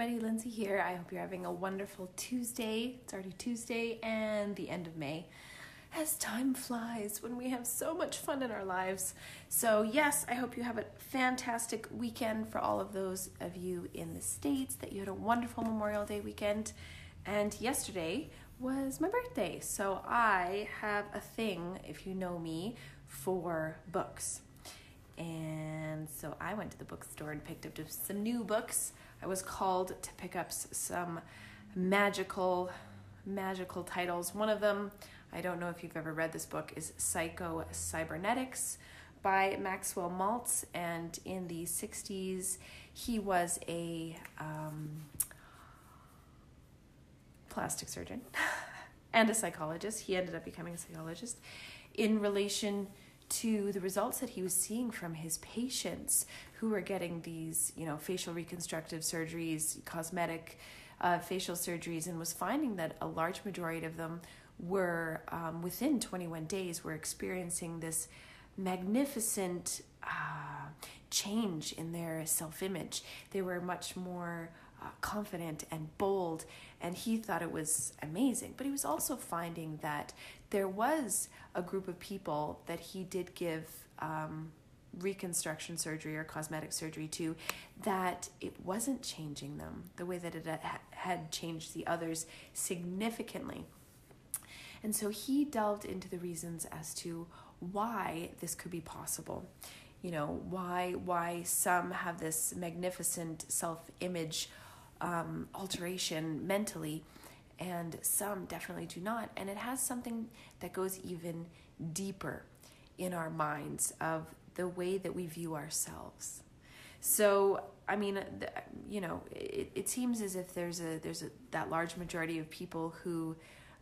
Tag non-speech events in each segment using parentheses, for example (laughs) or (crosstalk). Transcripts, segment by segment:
everybody, Lyndsay here. I hope you're having a wonderful Tuesday. It's already Tuesday and the end of May. As time flies when we have so much fun in our lives. So, yes, I hope you have a fantastic weekend for all of those of you in the States, that you had a wonderful Memorial Day weekend. And yesterday was my birthday. So, I have a thing, if you know me, for books. So I went to the bookstore and picked up some new books. I was called to pick up some magical, magical titles. One of them, I don't know if you've ever read this book, is Psycho Cybernetics by Maxwell Maltz. And in the 60s, he was a um, plastic surgeon (laughs) and a psychologist. He ended up becoming a psychologist in relation to the results that he was seeing from his patients who were getting these, you know, facial reconstructive surgeries, cosmetic uh, facial surgeries, and was finding that a large majority of them were um, within 21 days were experiencing this magnificent uh, change in their self-image. They were much more uh, confident and bold, and he thought it was amazing. But he was also finding that there was a group of people that he did give um, reconstruction surgery or cosmetic surgery to that it wasn't changing them the way that it had changed the others significantly. And so he delved into the reasons as to why this could be possible. You know, why why some have this magnificent self-image um, alteration mentally and some definitely do not. And it has something that goes even deeper in our minds of the way that we view ourselves. So, I mean, you know, it, it seems as if there's a there's a that large majority of people who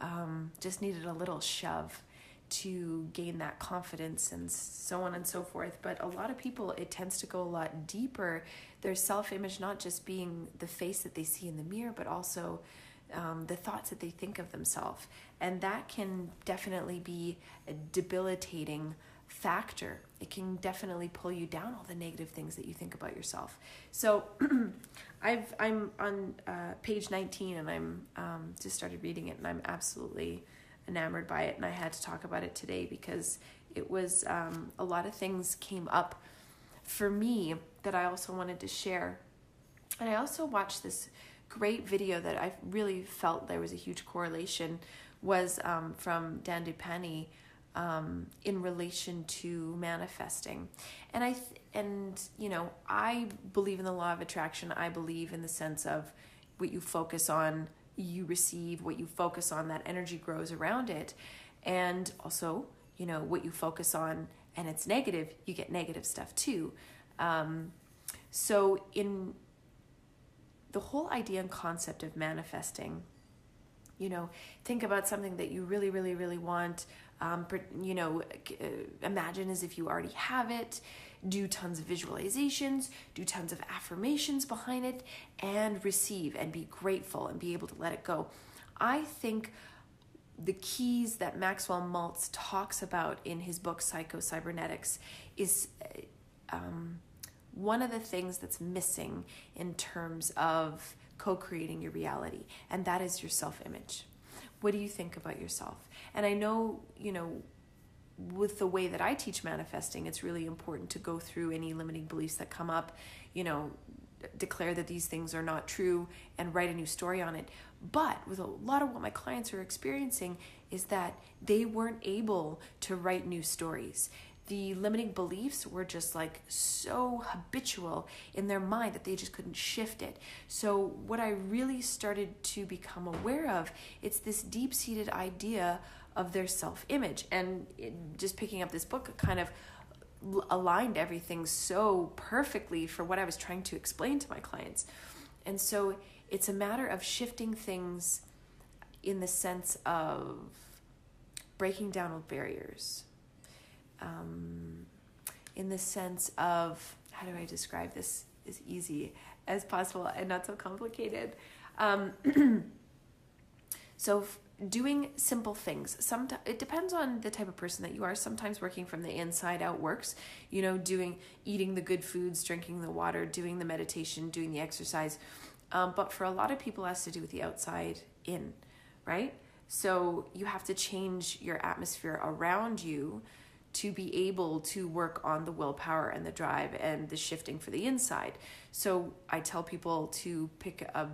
um, just needed a little shove to gain that confidence and so on and so forth. But a lot of people, it tends to go a lot deeper. Their self image not just being the face that they see in the mirror, but also um, the thoughts that they think of themselves. And that can definitely be a debilitating factor. It can definitely pull you down all the negative things that you think about yourself. So (clears throat) I've, I'm on uh, page 19 and I'm um, just started reading it and I'm absolutely enamored by it. And I had to talk about it today because it was um, a lot of things came up for me that I also wanted to share. And I also watched this great video that I really felt there was a huge correlation was um, from Dandapani um, in relation to manifesting. And I th- and you know I believe in the law of attraction. I believe in the sense of what you focus on, you receive. What you focus on, that energy grows around it. And also, you know, what you focus on and it's negative, you get negative stuff too. Um, so in the whole idea and concept of manifesting you know think about something that you really really really want um, you know uh, imagine as if you already have it do tons of visualizations do tons of affirmations behind it and receive and be grateful and be able to let it go. I think the keys that maxwell maltz talks about in his book psycho cybernetics is uh, um, one of the things that's missing in terms of co creating your reality, and that is your self image. What do you think about yourself? And I know, you know, with the way that I teach manifesting, it's really important to go through any limiting beliefs that come up, you know, declare that these things are not true and write a new story on it. But with a lot of what my clients are experiencing is that they weren't able to write new stories the limiting beliefs were just like so habitual in their mind that they just couldn't shift it. So what I really started to become aware of, it's this deep-seated idea of their self-image and it, just picking up this book kind of aligned everything so perfectly for what I was trying to explain to my clients. And so it's a matter of shifting things in the sense of breaking down old barriers um, in the sense of how do I describe this as easy as possible and not so complicated. Um, (clears throat) so doing simple things. Sometimes it depends on the type of person that you are. Sometimes working from the inside out works. You know, doing eating the good foods, drinking the water, doing the meditation, doing the exercise. Um, but for a lot of people, it has to do with the outside in, right? So you have to change your atmosphere around you to be able to work on the willpower and the drive and the shifting for the inside. So I tell people to pick a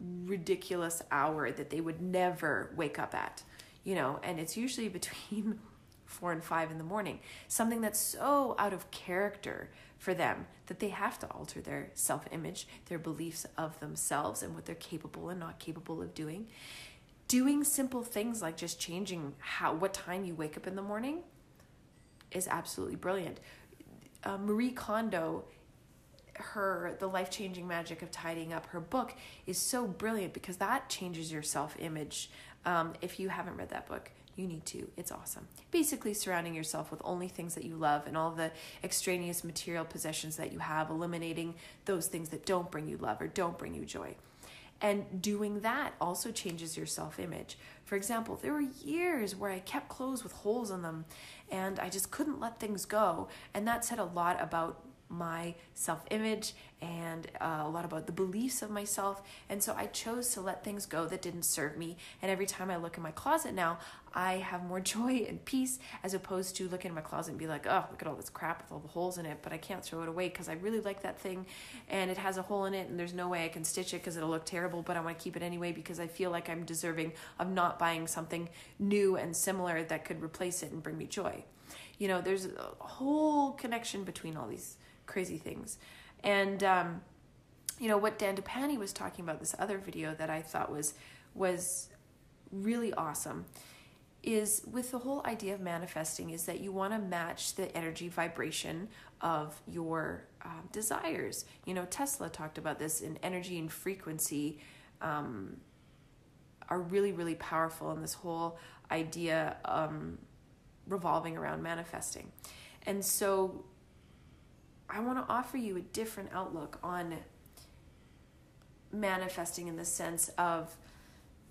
ridiculous hour that they would never wake up at, you know, and it's usually (laughs) between four and five in the morning. Something that's so out of character for them that they have to alter their self image, their beliefs of themselves, and what they're capable and not capable of doing. Doing simple things like just changing how what time you wake up in the morning is absolutely brilliant. Uh, Marie Kondo her the life-changing magic of tidying up her book is so brilliant because that changes your self-image um, if you haven't read that book you need to. It's awesome. Basically, surrounding yourself with only things that you love and all the extraneous material possessions that you have, eliminating those things that don't bring you love or don't bring you joy. And doing that also changes your self image. For example, there were years where I kept clothes with holes in them and I just couldn't let things go. And that said a lot about my self image and uh, a lot about the beliefs of myself. And so I chose to let things go that didn't serve me. And every time I look in my closet now, I have more (laughs) joy and peace as opposed to looking in my closet and be like, oh, look at all this crap with all the holes in it, but I can't throw it away because I really like that thing and it has a hole in it and there's no way I can stitch it because it'll look terrible, but I want to keep it anyway because I feel like I'm deserving of not buying something new and similar that could replace it and bring me joy. You know, there's a whole connection between all these crazy things. And um, you know what Dandapani was talking about this other video that I thought was was really awesome is with the whole idea of manifesting is that you want to match the energy vibration of your um, desires. You know, Tesla talked about this in energy and frequency um, are really, really powerful in this whole idea um, revolving around manifesting. And so I want to offer you a different outlook on manifesting in the sense of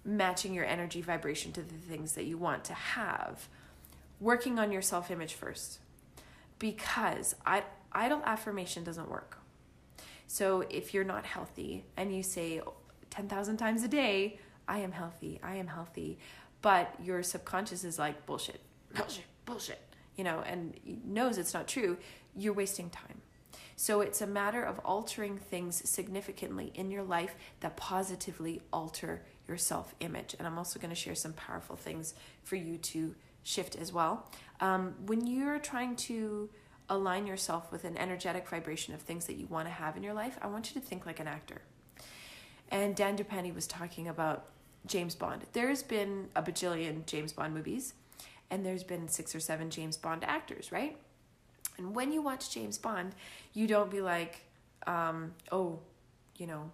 matching your energy vibration to the things that you want to have. Working on your self image first. Because idle affirmation doesn't work. So if you're not healthy and you say 10,000 times a day, I am healthy, I am healthy, but your subconscious is like bullshit, bullshit, bullshit, you know, and knows it's not true, you're wasting time. So it's a matter of altering things significantly in your life that positively alter your self image. And I'm also going to share some powerful things for you to shift as well. Um, when you're trying to align yourself with an energetic vibration of things that you want to have in your life, I want you to think like an actor. And Dandapani was talking about James Bond. There's been a bajillion James Bond movies, and there's been six or seven James Bond actors, right? And when you watch James Bond, you don't be like, um, oh, you know,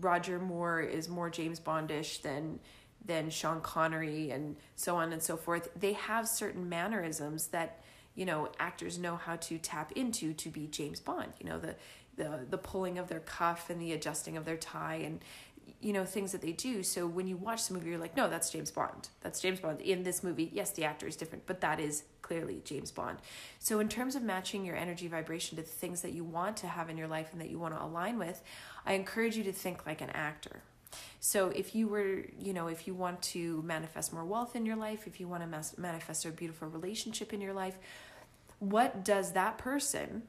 Roger Moore is more James Bondish than than Sean Connery and so on and so forth. They have certain mannerisms that you know actors know how to tap into to be James Bond. You know the the the pulling of their cuff and the adjusting of their tie and you know things that they do. So when you watch the movie you're like no that's james bond. That's james bond. In this movie yes the actor is different but that is clearly james bond. So in terms of matching your energy vibration to the things that you want to have in your life and that you want to align with i encourage you to think like an actor. So if you were you know if you want to manifest more wealth in your life if you want to manifest a beautiful relationship in your life what does that person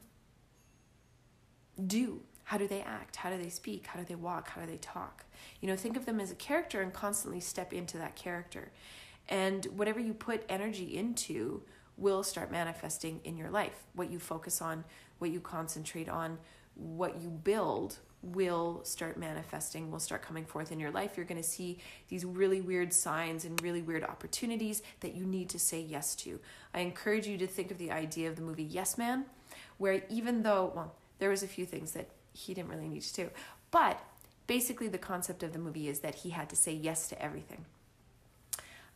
do how do they act? How do they speak? How do they walk? How do they talk? You know, think of them as a character and constantly step into that character. And whatever you put energy into will start manifesting in your life. What you focus on, what you concentrate on, what you build will start manifesting, will start coming forth in your life. You're going to see these really weird signs and really weird opportunities that you need to say yes to. I encourage you to think of the idea of the movie Yes Man, where even though, well, there was a few things that he didn't really need to do. But basically, the concept of the movie is that he had to say yes to everything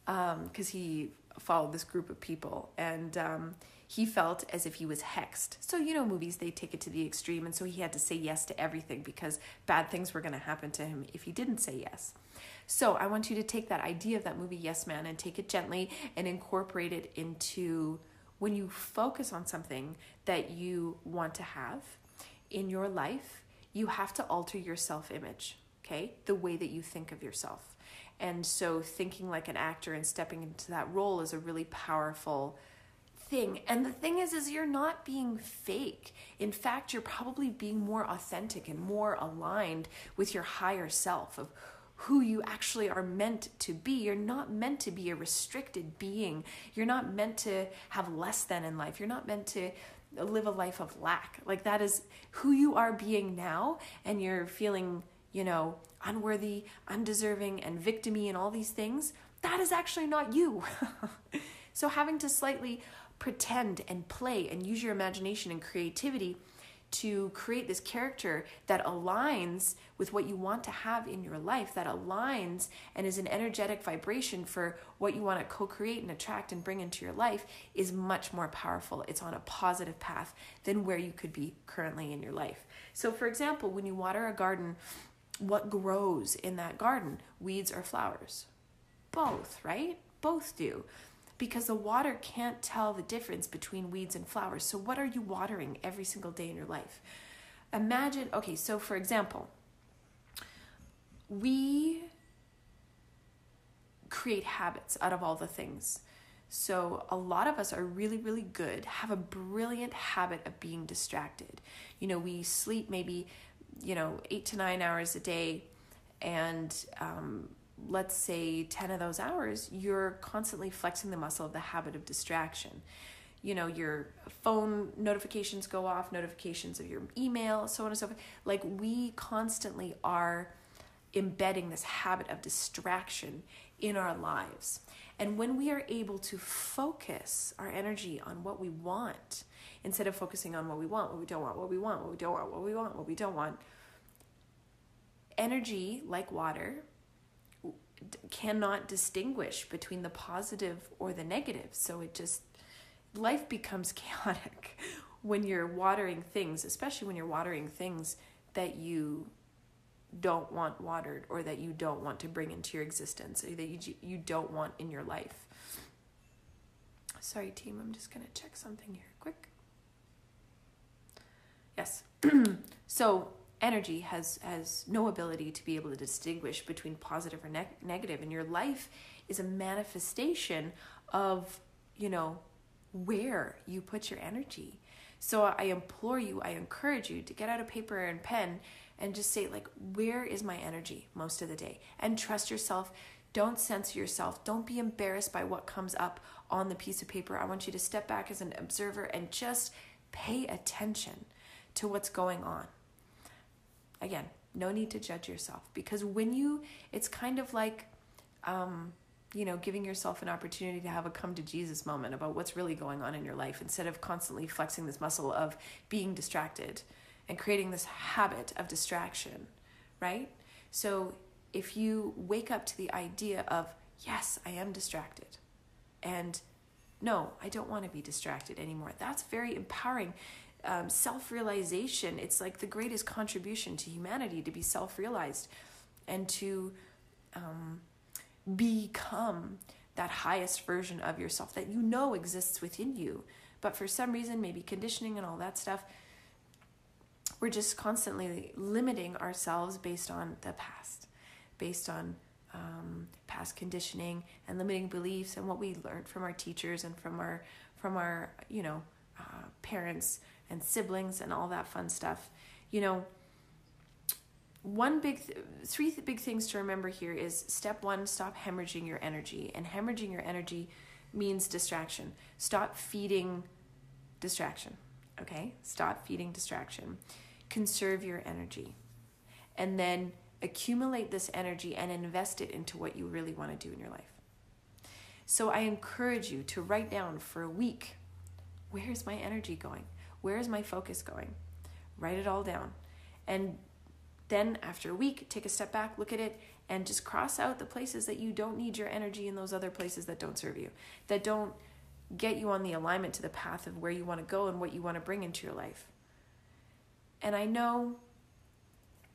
because um, he followed this group of people and um, he felt as if he was hexed. So, you know, movies, they take it to the extreme. And so he had to say yes to everything because bad things were going to happen to him if he didn't say yes. So, I want you to take that idea of that movie, Yes Man, and take it gently and incorporate it into when you focus on something that you want to have in your life, you have to alter your self image, okay? The way that you think of yourself. And so thinking like an actor and stepping into that role is a really powerful thing. And the thing is is you're not being fake. In fact, you're probably being more authentic and more aligned with your higher self of who you actually are meant to be. You're not meant to be a restricted being. You're not meant to have less than in life. You're not meant to live a life of lack. Like that is who you are being now and you're feeling, you know, unworthy, undeserving and victimy and all these things. That is actually not you. (laughs) so having to slightly pretend and play and use your imagination and creativity to create this character that aligns with what you want to have in your life, that aligns and is an energetic vibration for what you want to co create and attract and bring into your life, is much more powerful. It's on a positive path than where you could be currently in your life. So, for example, when you water a garden, what grows in that garden? Weeds or flowers? Both, right? Both do because the water can't tell the difference between weeds and flowers. So, what are you watering every single day in your life? Imagine, okay, so for example, we create habits out of all the things. So, a lot of us are really, really good, have a brilliant habit of being distracted. You know, we sleep maybe, you know, eight to nine hours a day, and um, let's say 10 of those hours, you're constantly flexing the muscle of the habit of distraction. You know, your phone notifications go off, notifications of your email, so on and so forth. Like, we constantly are embedding this habit of distraction in our lives. And when we are able to focus our energy on what we want, instead of focusing on what we want, what we don't want, what we want, what we don't want, what we want, what we don't want, energy, like water, cannot distinguish between the positive or the negative. So it just, life becomes (laughs) chaotic when you're watering things, especially when you're watering things that you don't want watered or that you don't want to bring into your existence or that you, you don't want in your life. Sorry, team, I'm just going to check something here quick. Yes. (clears throat) so energy has has no ability to be able to distinguish between positive or ne- negative and your life is a manifestation of you know where you put your energy. So i implore you i encourage you to get out a paper and pen and just say like where is my energy most of the day? And trust yourself. Don't censor yourself. Don't be embarrassed by what comes up on the piece of paper. I want you to step back as an observer and just pay attention to what's going on again, no need to judge yourself because when you, it's kind of like, um, you know, giving yourself an opportunity to have a come to Jesus moment about what's really going on in your life instead of constantly flexing this muscle of being distracted and creating this habit of distraction, right? So if you wake up to the idea of, yes, I am distracted, and no, I don't want to be distracted anymore, that's very empowering um, self realization. It's like the greatest contribution to humanity to be self realized and to um, become that highest version of yourself that you know exists within you. But for some reason, maybe conditioning and all that stuff, we're just constantly limiting ourselves based on the past, based on um, past conditioning and limiting beliefs and what we learned from our teachers and from our from our you know uh, parents and siblings and all that fun stuff. You know, one big th- three th- big things to remember here is step 1 stop hemorrhaging your energy. And hemorrhaging your energy means distraction. Stop feeding distraction okay? Stop feeding distraction. Conserve your energy. And then accumulate this energy and invest it into what you really want to do in your life. So i encourage you to write down for a week where's my energy going where is my focus going? Write it all down. And then after a week, take a step back, look at it, and just cross out the places that you don't need your energy and those other places that don't serve you, that don't get you on the alignment to the path of where you want to go and what you want to bring into your life. And I know,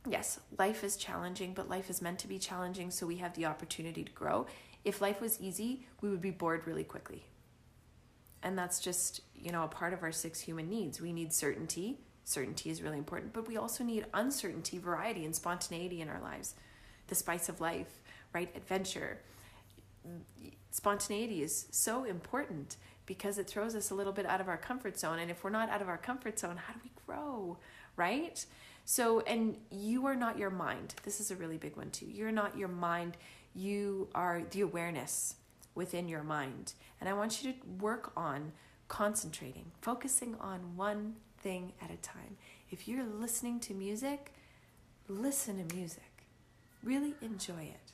yes, life is challenging, but life is meant to be challenging, so we have the opportunity to grow. If life was easy, we would be bored really quickly. And that's just, you know, a part of our six human needs. We need certainty certainty is really important, but we also need uncertainty, variety, and spontaneity in our lives. The spice of life, right? Adventure. Spontaneity is so important because it throws us a little bit out of our comfort zone. And if we're not out of our comfort zone, how do we grow, right? So, and you are not your mind. This is a really big one too. You're not your mind. You are the awareness within your mind. And I want you to work on concentrating, focusing on one thing at a time. If you're listening to music, listen to music. Really enjoy it.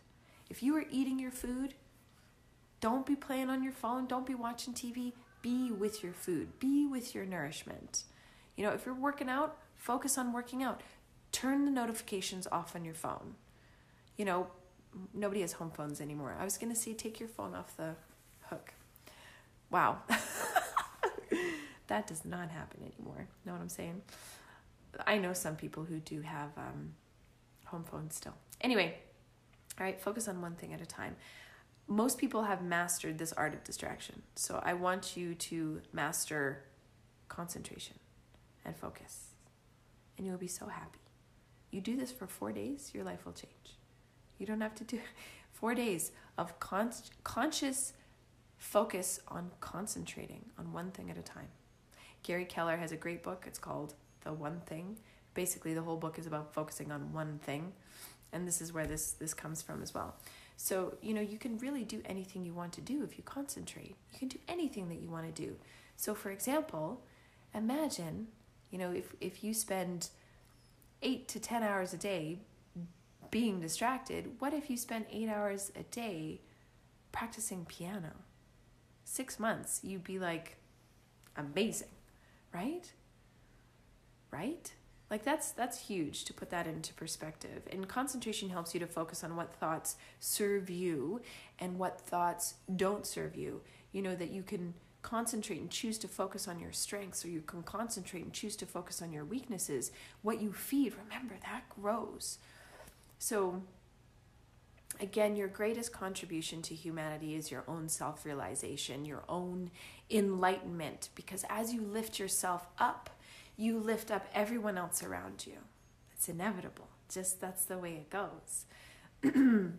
If you are eating your food, don't be playing on your phone, don't be watching TV. Be with your food, be with your nourishment. You know, if you're working out, focus on working out. Turn the notifications off on your phone. You know, nobody has home phones anymore. I was going to say take your phone off the hook. Wow. (laughs) that does not happen anymore. Know what I'm saying? I know some people who do have um, home phones still. Anyway, all right, focus on one thing at a time. Most people have mastered this art of distraction. So I want you to master concentration and focus. And you will be so happy. You do this for four days, your life will change. You don't have to do (laughs) four days of con- conscious focus on concentrating on one thing at a time. Gary Keller has a great book. It's called The One Thing. Basically, the whole book is about focusing on one thing. And this is where this, this comes from as well. So, you know, you can really do anything you want to do if you concentrate. You can do anything that you want to do. So, for example, imagine, you know, if, if you spend eight to 10 hours a day being distracted, what if you spent eight hours a day practicing piano? Six months, you'd be like amazing, right? Right? Like that's that's huge to put that into perspective. And concentration helps you to focus on what thoughts serve you and what thoughts don't serve you. You know that you can concentrate and choose to focus on your strengths or you can concentrate and choose to focus on your weaknesses. What you feed, remember that grows. So, again, your greatest contribution to humanity is your own self realization, your own enlightenment, because as you lift yourself up, you lift up everyone else around you. It's inevitable. Just that's the way it goes. (clears throat)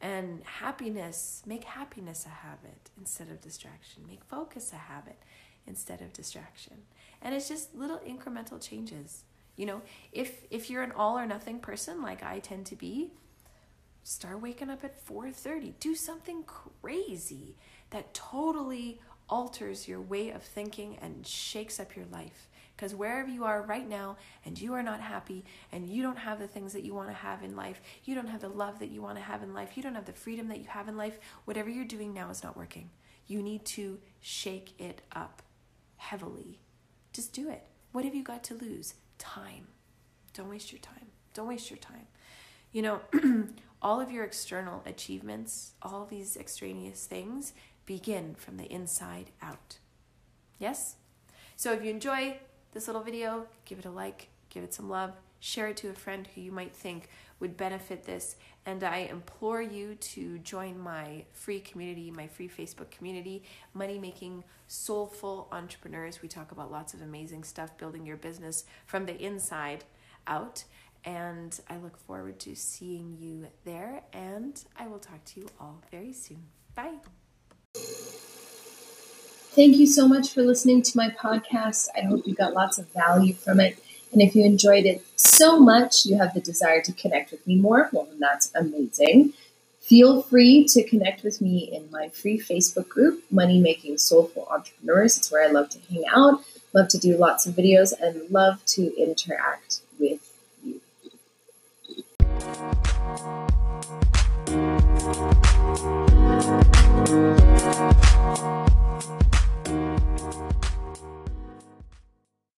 and happiness, make happiness a habit instead of distraction. Make focus a habit instead of distraction. And it's just little incremental changes. You know, if if you're an all or nothing person like I tend to be, start waking up at 4:30. Do something crazy that totally alters your way of thinking and shakes up your life. Because wherever you are right now and you are not happy and you don't have the things that you want to have in life, you don't have the love that you want to have in life, you don't have the freedom that you have in life, whatever you're doing now is not working. You need to shake it up heavily. Just do it. What have you got to lose? Time. Don't waste your time. Don't waste your time. You know, (clears throat) all of your external achievements, all these extraneous things begin from the inside out. Yes? So if you enjoy this little video, give it a like, give it some love, share it to a friend who you might think would benefit this. And I implore you to join my free community, my free Facebook community, Money Making Soulful Entrepreneurs. We talk about lots of amazing stuff, building your business from the inside out. And I look forward to seeing you there. And I will talk to you all very soon. Bye. Thank you so much for listening to my podcast. I hope you got lots of value from it. And if you enjoyed it so much, you have the desire to connect with me more, well, then that's amazing. Feel free to connect with me in my free Facebook group, Money Making Soulful Entrepreneurs. It's where I love to hang out, love to do lots of videos, and love to interact with you.